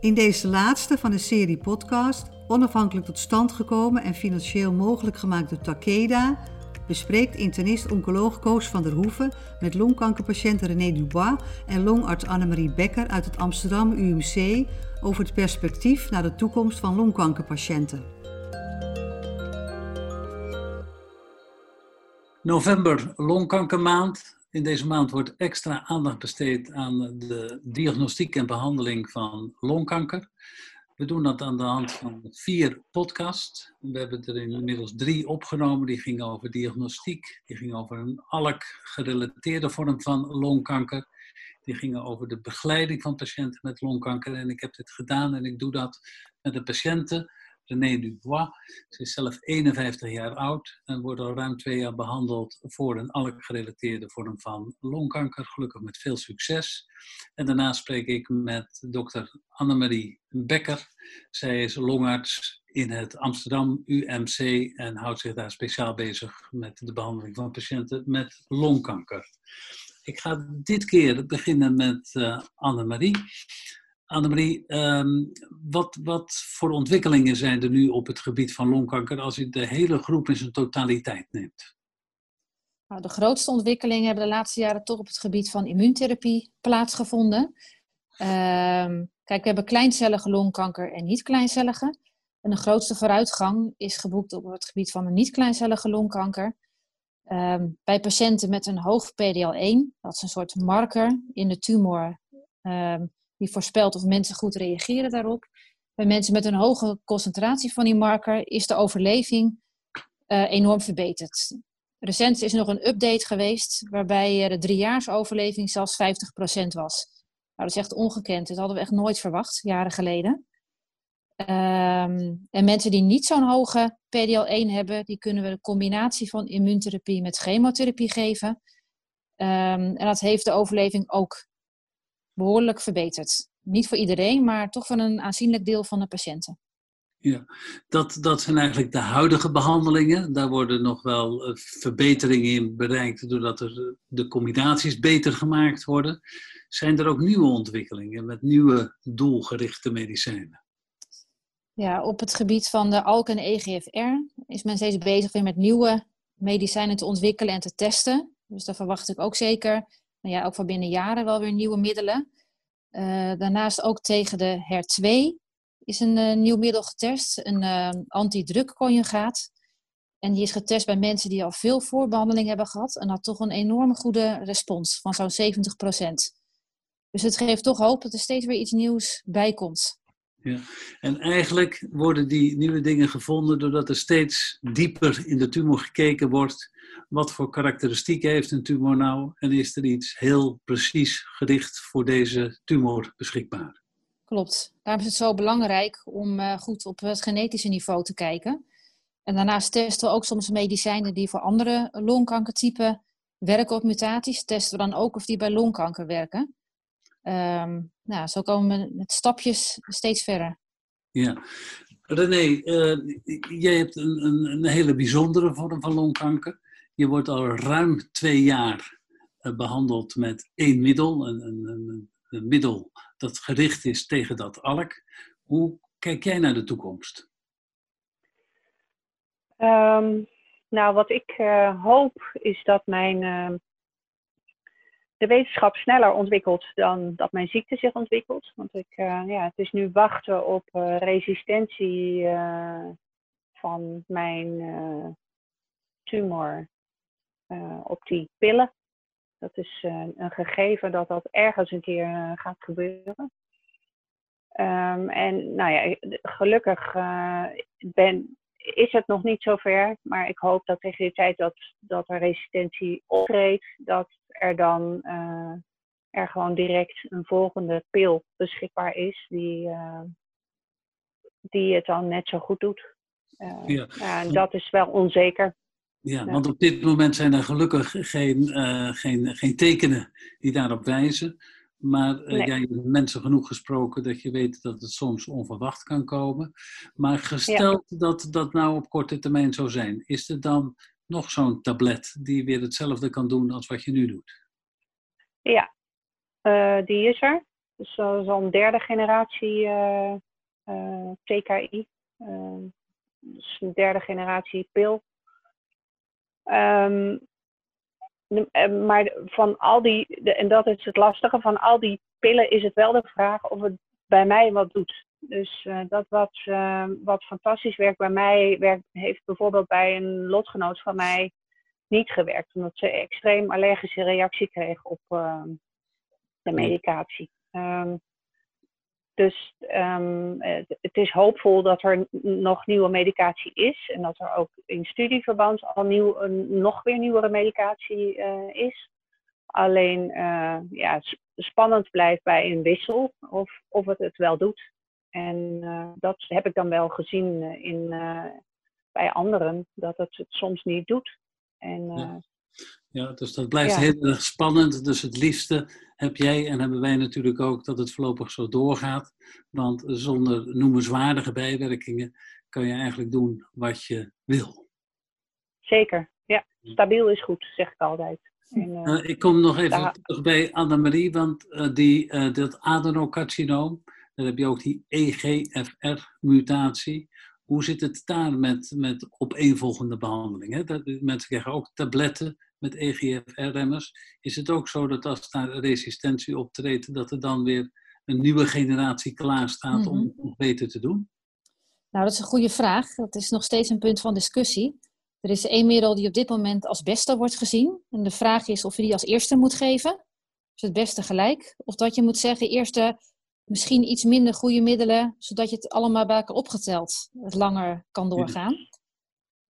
In deze laatste van de serie podcast, onafhankelijk tot stand gekomen en financieel mogelijk gemaakt door Takeda, bespreekt internist-oncoloog Koos van der Hoeven met longkankerpatiënt René Dubois en longarts Annemarie Becker uit het Amsterdam UMC over het perspectief naar de toekomst van longkankerpatiënten. November, longkankermaand. In deze maand wordt extra aandacht besteed aan de diagnostiek en behandeling van longkanker. We doen dat aan de hand van vier podcasts. We hebben er inmiddels drie opgenomen. Die gingen over diagnostiek, die gingen over een ALK-gerelateerde vorm van longkanker. Die gingen over de begeleiding van patiënten met longkanker. En ik heb dit gedaan en ik doe dat met de patiënten René Dubois. Ze is zelf 51 jaar oud en wordt al ruim twee jaar behandeld voor een ALK-gerelateerde vorm van longkanker. Gelukkig met veel succes. En daarna spreek ik met dokter Annemarie Becker. Zij is longarts in het Amsterdam UMC en houdt zich daar speciaal bezig met de behandeling van patiënten met longkanker. Ik ga dit keer beginnen met uh, Annemarie. Annemarie, um, wat, wat voor ontwikkelingen zijn er nu op het gebied van longkanker als je de hele groep in zijn totaliteit neemt? Nou, de grootste ontwikkelingen hebben de laatste jaren toch op het gebied van immuuntherapie plaatsgevonden. Um, kijk, we hebben kleincellige longkanker en niet-kleincellige. En de grootste vooruitgang is geboekt op het gebied van de niet-kleincellige longkanker. Um, bij patiënten met een hoog PDL1, dat is een soort marker in de tumor, um, die voorspelt of mensen goed reageren daarop. Bij mensen met een hoge concentratie van die marker is de overleving uh, enorm verbeterd. Recent is nog een update geweest waarbij de driejaarsoverleving zelfs 50% was. Nou, dat is echt ongekend. Dat hadden we echt nooit verwacht, jaren geleden. Um, en mensen die niet zo'n hoge PDL1 hebben, die kunnen we een combinatie van immuuntherapie met chemotherapie geven. Um, en dat heeft de overleving ook behoorlijk verbeterd. Niet voor iedereen, maar toch van een aanzienlijk deel van de patiënten. Ja, dat, dat zijn eigenlijk de huidige behandelingen. Daar worden nog wel eh, verbeteringen in bereikt doordat er de combinaties beter gemaakt worden. Zijn er ook nieuwe ontwikkelingen met nieuwe doelgerichte medicijnen? Ja, op het gebied van de ALK en EGFR is men steeds bezig weer met nieuwe medicijnen te ontwikkelen en te testen. Dus daar verwacht ik ook zeker nou ja, ook voor binnen jaren wel weer nieuwe middelen. Uh, daarnaast ook tegen de HER2 is een uh, nieuw middel getest, een uh, antidrukconjugaat. En die is getest bij mensen die al veel voorbehandeling hebben gehad en had toch een enorme goede respons van zo'n 70%. Dus het geeft toch hoop dat er steeds weer iets nieuws bij komt. En eigenlijk worden die nieuwe dingen gevonden doordat er steeds dieper in de tumor gekeken wordt wat voor karakteristieken heeft een tumor nou en is er iets heel precies gericht voor deze tumor beschikbaar? Klopt. Daarom is het zo belangrijk om uh, goed op het genetische niveau te kijken. En daarnaast testen we ook soms medicijnen die voor andere longkankertypen werken op mutaties. Testen we dan ook of die bij longkanker werken. Um, nou, zo komen we met stapjes steeds verder. Ja. René, uh, jij hebt een, een, een hele bijzondere vorm van longkanker. Je wordt al ruim twee jaar uh, behandeld met één middel, een, een, een, middel dat gericht is tegen dat alk. Hoe kijk jij naar de toekomst? Um, nou, wat ik uh, hoop is dat mijn, uh, de wetenschap sneller ontwikkelt dan dat mijn ziekte zich ontwikkelt. Want ik, uh, ja, het is nu wachten op resistentie van mijn tumor op die pillen. Dat is een gegeven dat dat ergens een keer gaat gebeuren. Um, en nou ja, gelukkig ben, is het nog niet zover, maar ik hoop dat tegen de tijd dat, dat er resistentie optreedt, dat er dan er gewoon direct een volgende pil beschikbaar is die, die het dan net zo goed doet. ja. ja dat is wel onzeker. Ja, want op dit moment zijn er gelukkig geen, geen, geen tekenen die daarop wijzen. Maar uh, nee. jij hebt mensen genoeg gesproken dat je weet dat het soms onverwacht kan komen. Maar gesteld ja. dat dat nou op korte termijn zou zijn, is er dan nog zo'n tablet die weer hetzelfde kan doen als wat je nu doet? Ja, uh, die is er. Dus zo'n derde generatie TKI. dus een derde generatie pil. Um, maar van al die, en dat is het lastige, van al die pillen is het wel de vraag of het bij mij wat doet. Dus uh, dat wat, uh, wat fantastisch werkt bij mij, werkt, heeft bijvoorbeeld bij een lotgenoot van mij niet gewerkt. Omdat ze extreem allergische reactie kreeg op uh, de medicatie. Um, dus um, het, het, is hoopvol dat er nog nieuwe medicatie is. En dat er ook in studieverband al nieuw, een, nog weer nieuwere medicatie is. Alleen ja, spannend blijft bij een wissel of, of het het wel doet. En uh, dat heb ik dan wel gezien in, bij anderen, dat het het soms niet doet. En, ja. ja. dus dat blijft ja. heel erg spannend. Dus het liefste heb jij en hebben wij natuurlijk ook dat het voorlopig zo doorgaat. Want zonder noemenswaardige bijwerkingen kan je eigenlijk doen wat je wil. Zeker, ja. Stabiel is goed, zeg ik altijd. En, uh, ik kom nog even daar... terug bij Annemarie, want uh, die, uh, dat adenocarcinoom, dan heb je ook die EGFR-mutatie. Hoe zit het daar met, met opeenvolgende behandelingen? Dat, mensen krijgen ook tabletten met EGFR-remmers. Is het ook zo dat als daar resistentie optreedt, dat er dan weer een nieuwe generatie klaar staat om het beter te doen? Nou, dat is een goede vraag. Dat is nog steeds een punt van discussie. Er is één middel die op dit moment als beste wordt gezien. En de vraag is of je die als eerste moet geven. Dus het beste gelijk. Of dat je moet zeggen, eerste misschien iets minder goede middelen, zodat je het allemaal bij elkaar opgeteld het langer kan doorgaan.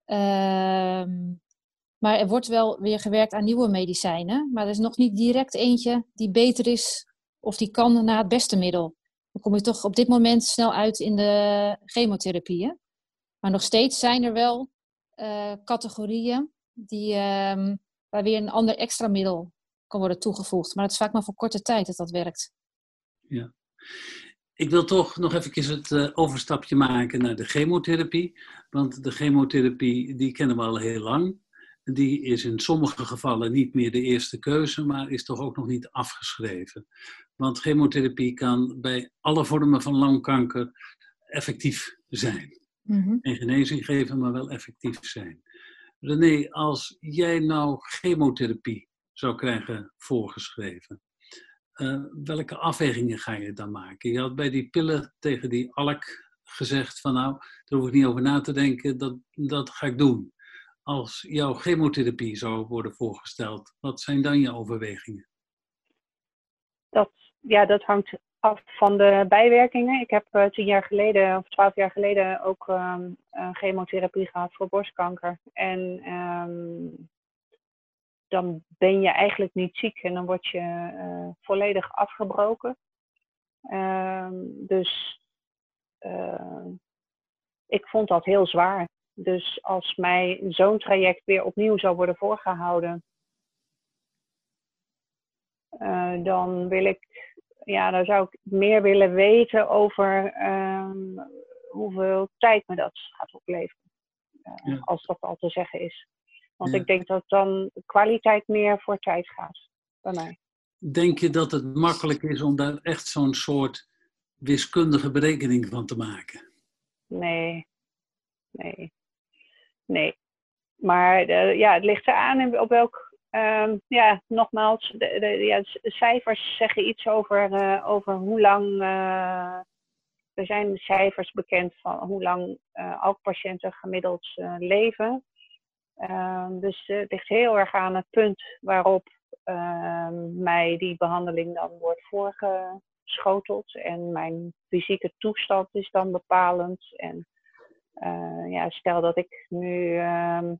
Ehm, maar er wordt wel weer gewerkt aan nieuwe medicijnen. Maar er is nog niet direct eentje die beter is of die kan na het beste middel. Dan kom je toch op dit moment snel uit in de chemotherapieën. Maar nog steeds zijn er wel uh, categorieën die, uh, waar weer een ander extra middel kan worden toegevoegd. Maar het is vaak maar voor korte tijd dat dat werkt. Ja. Ik wil toch nog even het uh, overstapje maken naar de chemotherapie. Want de chemotherapie, die kennen we al heel lang. Die is in sommige gevallen niet meer de eerste keuze, maar is toch ook nog niet afgeschreven. Want chemotherapie kan bij alle vormen van longkanker effectief zijn. Mm-hmm. En genezing geven, maar wel effectief zijn. René, als jij nou chemotherapie zou krijgen voorgeschreven, uh, welke afwegingen ga je dan maken? Je had bij die pillen tegen die alk gezegd van nou, daar hoef ik niet over na te denken, dat, dat ga ik doen. Als jouw chemotherapie zou worden voorgesteld, wat zijn dan je overwegingen? Dat, ja, dat hangt af van de bijwerkingen. Ik heb uh, tien jaar geleden of twaalf jaar geleden ook um, chemotherapie gehad voor borstkanker. En um, dan ben je eigenlijk niet ziek en dan word je uh, volledig afgebroken. Um, dus uh, ik vond dat heel zwaar. Dus als mij zo'n traject weer opnieuw zou worden voorgehouden, uh, dan wil ik, ja, dan zou ik meer willen weten over um, hoeveel tijd me dat gaat opleveren. Ja. Als dat al te zeggen is. Want ja. ik denk dat dan kwaliteit meer voor tijd gaat bij mij. Denk je dat het makkelijk is om daar echt zo'n soort wiskundige berekening van te maken? Nee, nee, nee. Maar de, ja, het ligt eraan op welk. Um, ja, nogmaals, de, de, ja, cijfers zeggen iets over, uh, over hoe lang. Uh, er zijn cijfers bekend van hoe lang uh, elk patiënten gemiddeld leven. Um, dus uh, het ligt heel erg aan het punt waarop uh, mij die behandeling dan wordt voorgeschoteld. En mijn fysieke toestand is dan bepalend. En uh, ja, stel dat ik nu um,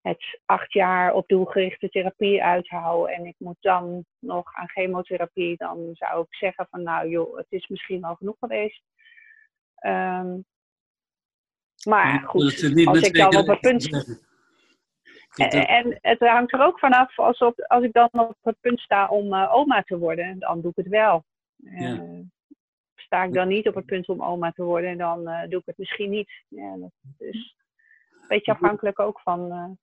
het acht jaar op doelgerichte therapie uithoud en ik moet dan nog aan chemotherapie, dan zou ik zeggen van nou joh, het is misschien wel genoeg geweest. Um, maar goed, als ik dan op het punt. En, en, het hangt er ook vanaf als, op, als ik dan op het punt sta om uh, oma te worden, dan doe ik het wel. Ja. Uh, sta ik dan niet op het punt om oma te worden, dan uh, doe ik het misschien niet. Ja, dat is een beetje afhankelijk ook van.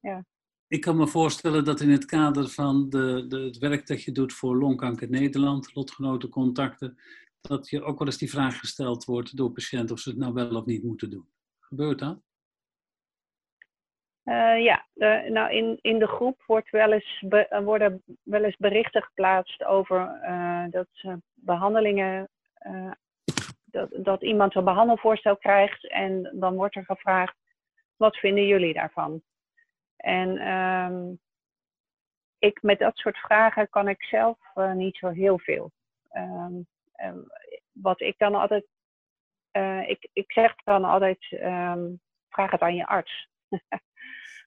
ja. ik kan me voorstellen dat in het kader van de, de, het werk dat je doet voor Longkanker Nederland, lotgenotencontacten, dat je ook wel eens die vraag gesteld wordt door patiënten of ze het nou wel of niet moeten doen. Gebeurt dat? Uh, ja, nou in, in de groep wordt wel eens worden wel eens berichten geplaatst over uh, dat behandelingen, uh, dat, dat iemand een behandelvoorstel krijgt en dan wordt er gevraagd, wat vinden jullie daarvan? En um, ik, met dat soort vragen kan ik zelf niet zo heel veel. Um, wat ik dan altijd, uh, ik, ik zeg dan altijd, vraag het aan je arts.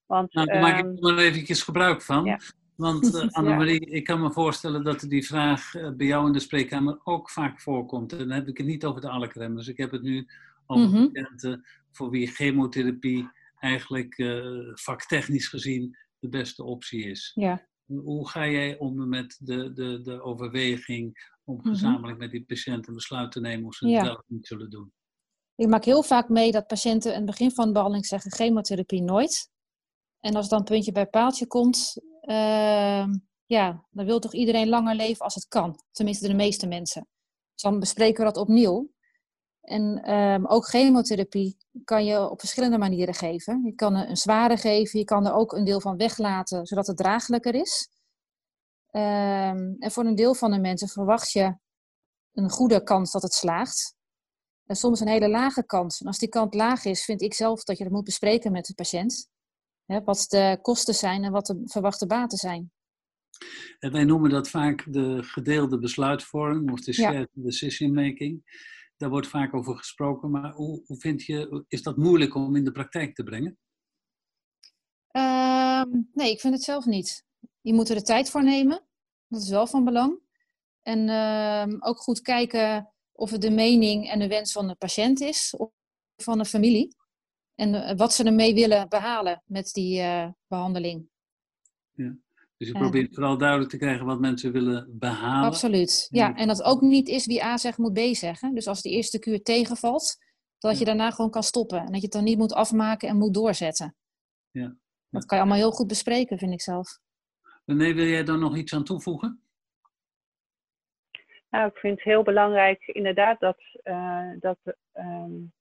Want, nou, daar maak ik er maar even gebruik van. Ja. Want uh, Annemarie, ja. ik kan me voorstellen dat die vraag bij jou in de spreekkamer ook vaak voorkomt. En dan heb ik het niet over de alkremmers. Ik heb het nu over mm -hmm. patiënten voor wie chemotherapie eigenlijk uh, vaktechnisch gezien de beste optie is. Ja. Hoe ga jij om met de, de, de overweging om mhm. gezamenlijk met die patiënt een besluit te nemen of ze het wel of niet zullen doen? Ik maak heel vaak mee dat patiënten in het begin van de behandeling zeggen chemotherapie nooit. En als dan puntje bij paaltje komt, uh, ja, dan wil toch iedereen langer leven als het kan. Tenminste, de meeste mensen. Dus dan bespreken we dat opnieuw. En um, ook chemotherapie kan je op verschillende manieren geven. Je kan een zware geven, je kan er ook een deel van weglaten, zodat het draaglijker is. Um, en voor een deel van de mensen verwacht je een goede kans dat het slaagt. En soms een hele lage kans. En als die kant laag is, vind ik zelf dat je dat moet bespreken met de patiënt. Hè, wat de kosten zijn en wat de verwachte baten zijn. En wij noemen dat vaak de gedeelde besluitvorming of de shared ja. decision making. Daar wordt vaak over gesproken, maar hoe, hoe vind je, is dat moeilijk om in de praktijk te brengen? Uh, nee, ik vind het zelf niet. Je moet er de tijd voor nemen. Dat is wel van belang. En uh, ook goed kijken of het de mening en de wens van de patiënt is of van de familie. En uh, wat ze ermee willen behalen met die uh, behandeling. Ja. Dus je probeert vooral duidelijk te krijgen wat mensen willen behalen. Absoluut, ja. En dat ook niet is wie A zegt, moet B zeggen. Dus als de eerste kuur tegenvalt, dat je daarna gewoon kan stoppen. En dat je het dan niet moet afmaken en moet doorzetten. Ja. Dat kan je allemaal heel goed bespreken, vind ik zelf. René, wil jij daar nog iets aan toevoegen? Nou, ik vind het heel belangrijk inderdaad dat, uh, dat um,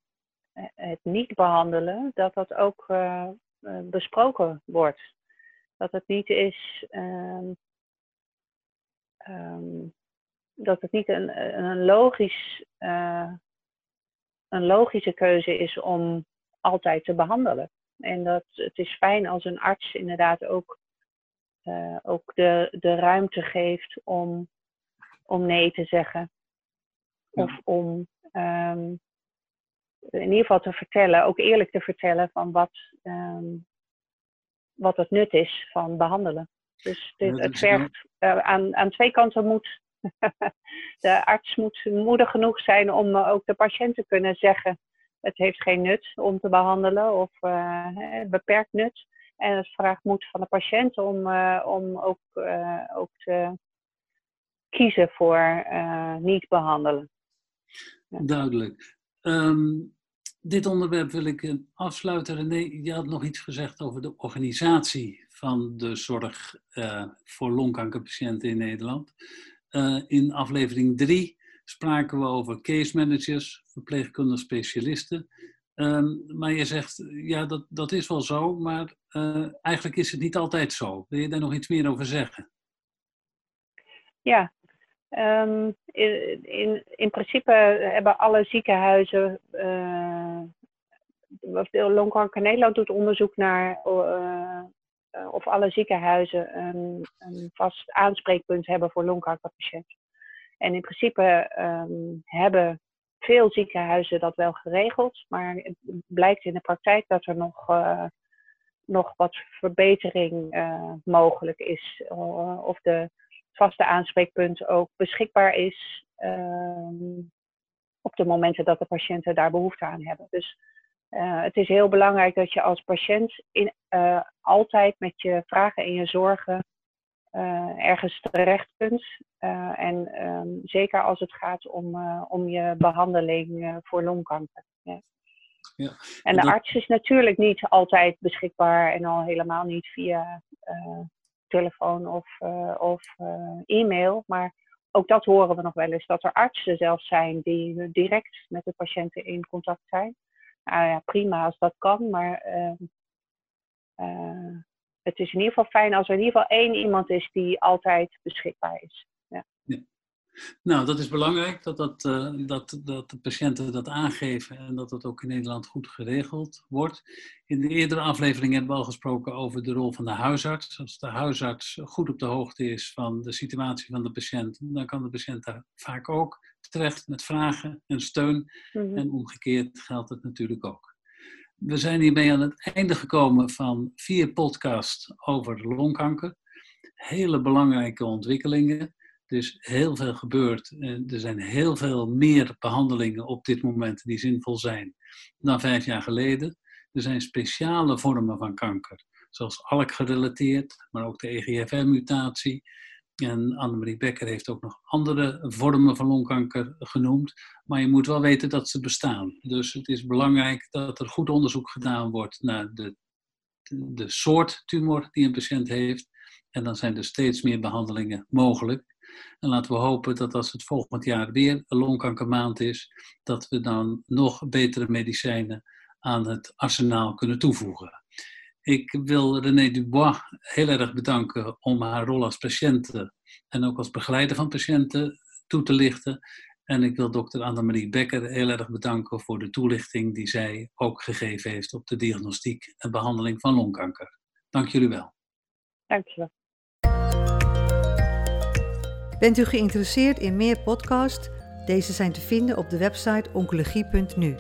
het niet behandelen, dat dat ook uh, besproken wordt dat het niet is. Um, um, dat het niet een, een, logisch, een logische keuze is om altijd te behandelen. En dat het is fijn als een arts inderdaad ook, uh, ook de, de ruimte geeft om, om nee te zeggen. Ja. Of om um, in ieder geval te vertellen, ook eerlijk te vertellen van wat, um, wat het nut is van behandelen. Dus dit, het vergt uh, aan, aan twee kanten moet. de arts moet moedig genoeg zijn om uh, ook de patiënt te kunnen zeggen: het heeft geen nut om te behandelen of uh, beperkt nut. En het vraagt moed van de patiënt om, om ook, ook te kiezen voor niet behandelen. Duidelijk. Um, dit onderwerp wil ik afsluiten. René, je had nog iets gezegd over de organisatie van de zorg voor longkankerpatiënten in Nederland. In aflevering 3 spraken we over case managers, verpleegkundige specialisten. Um, maar je zegt, ja, dat, dat is wel zo, maar uh, eigenlijk is het niet altijd zo. Wil je daar nog iets meer over zeggen? Ja, Um, in, in, in, principe hebben alle ziekenhuizen, uh, Longkanker Nederland doet onderzoek naar uh, of alle ziekenhuizen een, een, vast aanspreekpunt hebben voor longkankerpatiënten. En in principe um, hebben veel ziekenhuizen dat wel geregeld, maar het blijkt in de praktijk dat er nog, uh, nog wat verbetering mogelijk is. of de vaste aanspreekpunt ook beschikbaar is uh, op de momenten dat de patiënten daar behoefte aan hebben. Dus het is heel belangrijk dat je als patiënt in, altijd met je vragen en je zorgen ergens terecht kunt. en um, zeker als het gaat om, om je behandeling voor longkanker. Ja. Ja. En de arts is natuurlijk niet altijd beschikbaar en al helemaal niet via telefoon of, of e-mail. Maar ook dat horen we nog wel eens, dat er artsen zelfs zijn die direct met de patiënten in contact zijn. Nou ja, prima als dat kan, maar het is in ieder geval fijn als er in ieder geval één iemand is die altijd beschikbaar is. Ja. ja. Nou, dat is belangrijk dat, dat, uh, dat, dat de patiënten dat aangeven en dat dat ook in Nederland goed geregeld wordt. In de eerdere aflevering hebben we al gesproken over de rol van de huisarts. Als de huisarts goed op de hoogte is van de situatie van de patiënt, dan kan de patiënt daar vaak ook terecht met vragen en steun. Mm -hmm. En omgekeerd geldt het natuurlijk ook. We zijn hiermee aan het einde gekomen van vier podcasts over longkanker. Hele belangrijke ontwikkelingen. Er is heel veel gebeurd. Er zijn heel veel meer behandelingen op dit moment die zinvol zijn dan vijf jaar geleden. Er zijn speciale vormen van kanker, zoals ALK gerelateerd, maar ook de EGFR-mutatie. En Annemarie Becker heeft ook nog andere vormen van longkanker genoemd. Maar je moet wel weten dat ze bestaan. Dus het is belangrijk dat er goed onderzoek gedaan wordt naar de, de soort tumor die een patiënt heeft. En dan zijn er steeds meer behandelingen mogelijk. En laten we hopen dat als het volgend jaar weer een longkankermaand is, dat we dan nog betere medicijnen aan het arsenaal kunnen toevoegen. Ik wil René Dubois heel erg bedanken om haar rol als patiënte en ook als begeleider van patiënten toe te lichten. En ik wil dokter Annemarie Becker heel erg bedanken voor de toelichting die zij ook gegeven heeft op de diagnostiek en behandeling van longkanker. Dank jullie wel. Dank je wel. Bent u geïnteresseerd in meer podcasts? Deze zijn te vinden op de website oncologie.nu.